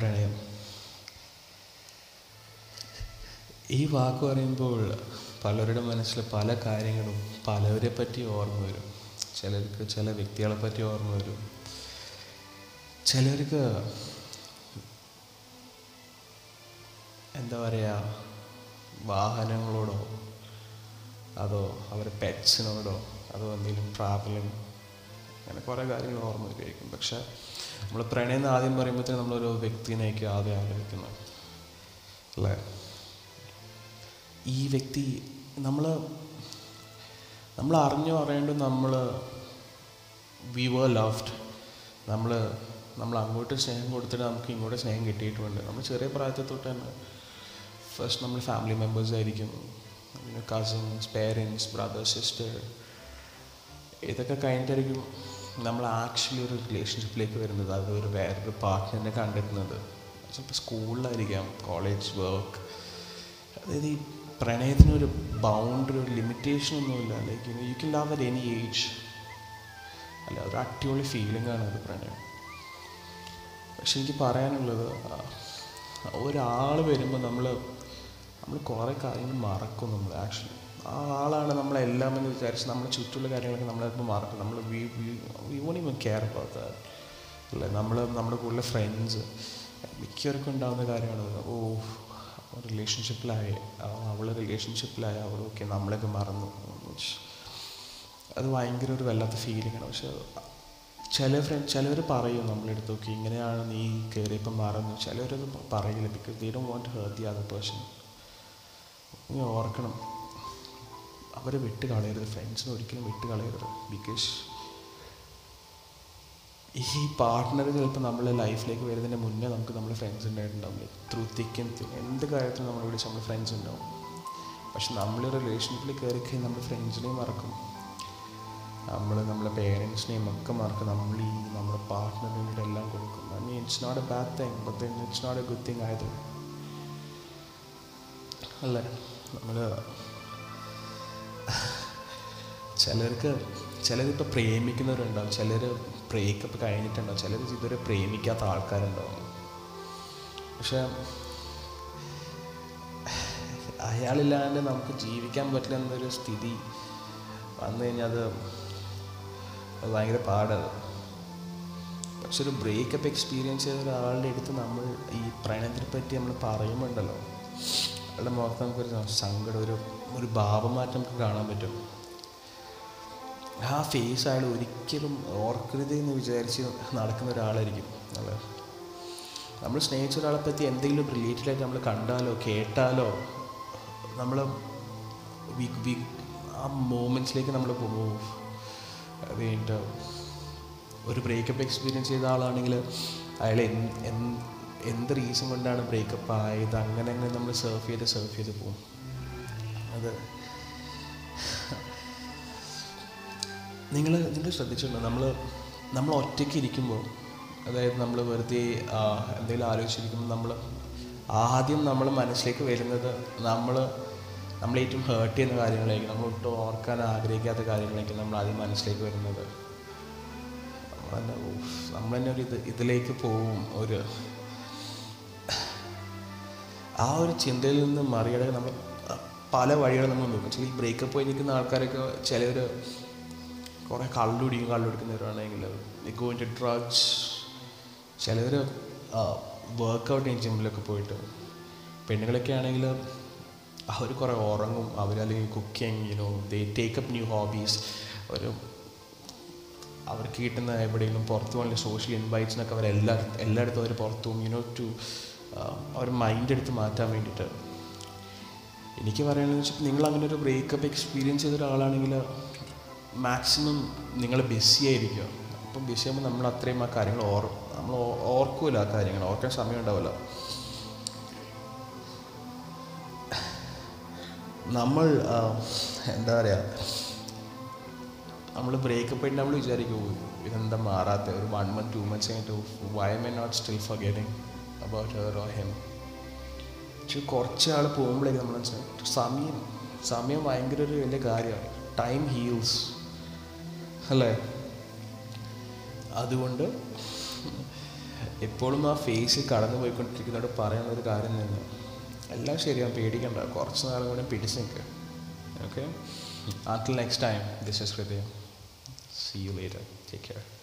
പ്രണയം. ഈ വാക്ക് പറയുമ്പോൾ പലരുടെ മനസ്സിൽ പല കാര്യങ്ങളും പലവരെ പറ്റി ഓർമ്മ വരും. ചിലർക്ക് ചില വ്യക്തികളെ പറ്റി ഓർമ്മ വരും. ചിലർക്ക് എന്താ പറയുക വാഹനങ്ങളോടോ അതോ അവരുടെ പെറ്റ്സിനോടോ അതോ എന്തെങ്കിലും ട്രാവലിംഗ് അങ്ങനെ കുറേ കാര്യങ്ങൾ ഓർമ്മ വരുമായിരിക്കും പക്ഷെ നമ്മൾ പ്രണയം ആദ്യം പറയുമ്പോഴത്തേക്കും നമ്മളൊരു വ്യക്തിനേക്ക് ആദ്യം ആലോചിക്കുന്നത് അല്ലേ? ഈ വ്യക്തി നമ്മൾ നമ്മൾ അറിഞ്ഞു പറയേണ്ടത് നമ്മൾ വി വർ ലവ്ഡ് നമ്മൾ നമ്മൾ അങ്ങോട്ട് സ്നേഹം കൊടുത്തിട്ട് നമുക്ക് ഇങ്ങോട്ട് സ്നേഹം കിട്ടിയിട്ടുമുണ്ട് നമ്മൾ ചെറിയ പ്രായത്തിൽ തൊട്ട് തന്നെ ഫസ്റ്റ് നമ്മൾ ഫാമിലി മെമ്പേഴ്സ് ആയിരിക്കും. കസിൻസ് പേരൻസ് ബ്രദർ സിസ്റ്റർ ഇതൊക്കെ കഴിഞ്ഞിട്ടായിരിക്കും നമ്മൾ ആക്ച്വലി ഒരു റിലേഷൻഷിപ്പിലേക്ക് വരുന്നത്. അത് ഒരു വേറൊരു പാർട്ട്ണറിനെ കണ്ടെത്തുന്നത് ചിലപ്പോൾ സ്കൂളിലായിരിക്കാം കോളേജ് വർക്ക് അതായത് ഈ പ്രണയത്തിനൊരു ബൗണ്ടറി ഒരു ലിമിറ്റേഷൻ ഒന്നുമില്ല. Like you can love at any age അല്ല ഒരു അടിപൊളി ഫീലിംഗ് ആണ് അത് പ്രണയം. പക്ഷെ എനിക്ക് പറയാനുള്ളത് ഒരാൾ വരുമ്പോൾ നമ്മൾ നമ്മൾ കുറേ കാര്യങ്ങൾ മറക്കും നമ്മൾ ആക്ച്വലി ആ ആളാണ് നമ്മളെല്ലാം എന്ന് വിചാരിച്ച് നമ്മുടെ ചുറ്റുള്ള കാര്യങ്ങളൊക്കെ നമ്മളിപ്പോൾ മറക്കും നമ്മൾ we we won't even care about that അല്ലേ? നമ്മൾ നമ്മുടെ കൂടുതൽ ഫ്രണ്ട്സ് മിക്കവർക്കും ഉണ്ടാകുന്ന കാര്യമാണ് ഓ റിലേഷൻഷിപ്പിലായി അവൾ റിലേഷൻഷിപ്പിലായി അവളൊക്കെ നമ്മളൊക്കെ മറന്നു. അത് ഭയങ്കര ഒരു വല്ലാത്ത ഫീലിംഗ് ആണ്. പക്ഷെ ചില ഫ്രണ്ട് ചിലവർ പറയും നമ്മളെടുത്ത് നോക്കി ഇങ്ങനെയാണ് നീ കയറിയപ്പോൾ മറന്നു ചിലവരത് പറയില്ല. Because they don't want hurt the other person നീ ഓർക്കണം. അവരെ വിട്ട് കളയരുത്. ഫ്രണ്ട്സിനെ ഒരിക്കലും വിട്ട് കളയരുത്. ബിക്കോസ് ഈ പാർട്ട്ണർ ചിലപ്പോൾ നമ്മളെ ലൈഫിലേക്ക് വരുന്നതിന് മുന്നേ നമുക്ക് നമ്മുടെ ഫ്രണ്ട്സ് ഉണ്ടായിട്ടുണ്ടാവും ത്രൂ തിക്കും എന്ത് കാര്യത്തിലും നമ്മളെ വിളിച്ച് നമ്മുടെ ഫ്രണ്ട്സ് ഉണ്ടാവും. പക്ഷെ നമ്മൾ റിലേഷൻഷിപ്പിൽ കയറി കഴിഞ്ഞാൽ നമ്മുടെ ഫ്രണ്ട്സിനെയും മറക്കും. നമ്മൾ നമ്മളെ പേരൻസിനെയും ഒക്കെ മറക്കും. നമ്മൾ ഈ നമ്മുടെ പാർട്ട്ണറിന് വേണ്ടിയിട്ട് എല്ലാം കൊടുക്കും. I mean it's not a bad thing but it's not a good thing ആയത് അല്ലേ? നമ്മൾ ചിലർക്ക് ചിലരിപ്പോൾ പ്രേമിക്കുന്നവരുണ്ടാവും ചിലർ ബ്രേക്കപ്പ് കഴിഞ്ഞിട്ടുണ്ടാവും ചിലർ ഇതുവരെ പ്രേമിക്കാത്ത ആൾക്കാരുണ്ടാവും. പക്ഷെ അയാളില്ലാണ്ട് നമുക്ക് ജീവിക്കാൻ പറ്റില്ല എന്നൊരു സ്ഥിതി വന്നു കഴിഞ്ഞാൽ അത് ഭയങ്കര പാടാണ് പക്ഷെ ഒരു ബ്രേക്കപ്പ് എക്സ്പീരിയൻസ് ചെയ്ത ഒരാളുടെ അടുത്ത് നമ്മൾ ഈ പ്രണയത്തിനെ പറ്റി നമ്മൾ പറയുമ്പോണ്ടല്ലോ അയാളുടെ മുഖത്ത് നമുക്കൊരു സങ്കടം ഒരു ഒരു ഭാവമാറ്റം നമുക്ക് കാണാൻ പറ്റും. ആ ഫേസ് അയാൾ ഒരിക്കലും ഓർക്കരുത് എന്ന് വിചാരിച്ച് നടക്കുന്ന ഒരാളായിരിക്കും അല്ലേ നമ്മൾ സ്നേഹിച്ച ഒരാളെ പറ്റി എന്തെങ്കിലും റിലേറ്റഡായിട്ട് നമ്മൾ കണ്ടാലോ കേട്ടാലോ നമ്മൾ വീക്ക് വീക്ക് ആ മൂമെന്റ്സിലേക്ക് നമ്മൾ പോകും. അതുകഴിഞ്ഞിട്ട് ഒരു ബ്രേക്കപ്പ് എക്സ്പീരിയൻസ് ചെയ്ത ആളാണെങ്കിൽ അയാൾ എന്ത് റീസൺ കൊണ്ടാണ് ബ്രേക്കപ്പ് ആയത്? അങ്ങനെ അങ്ങനെ നമ്മൾ സർഫ് ചെയ്ത് സർഫ് ചെയ്ത് പോകും അത് നിങ്ങൾ നിങ്ങൾ ശ്രദ്ധിച്ചിട്ടുണ്ടോ? നമ്മൾ നമ്മൾ ഒറ്റയ്ക്ക് ഇരിക്കുമ്പോൾ അതായത് നമ്മൾ വെറുതെ എന്തെങ്കിലും ആലോചിച്ചിരിക്കുമ്പോൾ നമ്മൾ ആദ്യം നമ്മൾ മനസ്സിലേക്ക് വരുന്നത് നമ്മൾ നമ്മൾ ഏറ്റവും ഹേർട്ട് ചെയ്യുന്ന കാര്യങ്ങളായിരിക്കും. നമ്മൾ ഒട്ടും ഓർക്കാൻ ആഗ്രഹിക്കാത്ത കാര്യങ്ങളായിരിക്കും നമ്മൾ ആദ്യം മനസ്സിലേക്ക് വരുന്നത്. നമ്മൾ തന്നെ നമ്മൾ തന്നെ ഒരു ഇത് ഇതിലേക്ക് പോവും. ഒരു ആ ഒരു ചിന്തയിൽ നിന്ന് മറികടക്കാൻ നമ്മൾ പല വഴികൾ നമ്മൾ നോക്കും. ചില ബ്രേക്കപ്പ് ബ്രേക്കപ്പ് കഴിഞ്ഞിരിക്കുന്ന ആൾക്കാരൊക്കെ ചിലർ കുറേ കള്ളുടിക്കും കള്ളുടിക്കുന്നവരാണെങ്കിൽ ഗോയിൻ ടു ഡ്രഗ്സ് ചിലവർ വർക്കൗട്ട് ചെയ്യും ജിമ്മിലൊക്കെ പോയിട്ട് പെണ്ണുങ്ങളൊക്കെ ആണെങ്കിൽ അവർ കുറേ ഉറങ്ങും അവരല്ലെങ്കിൽ cooking you know they take up new hobbies അവർ അവർക്ക് കിട്ടുന്ന എവിടെയെങ്കിലും പുറത്തു പോകണമെങ്കിൽ സോഷ്യൽ ഇൻവൈറ്റ്സിനൊക്കെ അവർ എല്ലാ എല്ലായിടത്തും അവർ പുറത്തു പോകും. യുനോ ടു അവർ മൈൻഡ് എടുത്ത് മാറ്റാൻ വേണ്ടിയിട്ട്. എനിക്ക് പറയണമെന്ന് വെച്ചാൽ നിങ്ങൾ അങ്ങനെ ഒരു ബ്രേക്കപ്പ് എക്സ്പീരിയൻസ് ചെയ്ത ഒരാളാണെങ്കിൽ മാക്സിമം നിങ്ങൾ ബിസി ആയിരിക്കുക. അപ്പം ബിസി ആകുമ്പോൾ നമ്മൾ അത്രയും ആ കാര്യങ്ങൾ ഓർ നമ്മൾ ഓർക്കുമല്ലോ ആ കാര്യങ്ങൾ. ഓർക്കാൻ സമയം ഉണ്ടാവില്ല നമ്മൾ എന്താ പറയുക നമ്മൾ ബ്രേക്കപ്പ് ആയിട്ട് നമ്മൾ വിചാരിക്കും ഇതെന്താ മാറാത്ത? ഒരു വൺ മന്ത് ടു മന്ത്സ് കഴിഞ്ഞിട്ട് why I'm not still forgetting about him പക്ഷെ കുറച്ച് ആൾ പോകുമ്പോഴേക്കും നമ്മൾ സമയം സമയം ഭയങ്കര ഒരു വലിയ കാര്യമാണ്. ടൈം ഹീൽസ് അല്ലേ? അതുകൊണ്ട് എപ്പോഴും ആ ഫേസ് കടന്നു പോയിക്കൊണ്ടിരിക്കുന്നതോട് പറയാനുള്ളൊരു കാര്യം തന്നെ എല്ലാം ശരിയാണ് പേടിക്കണ്ട. കുറച്ച് നാളും കൂടെ പിടിച്ച് നിൽക്കുക okay until next time this is Hridayam see you later. Take care.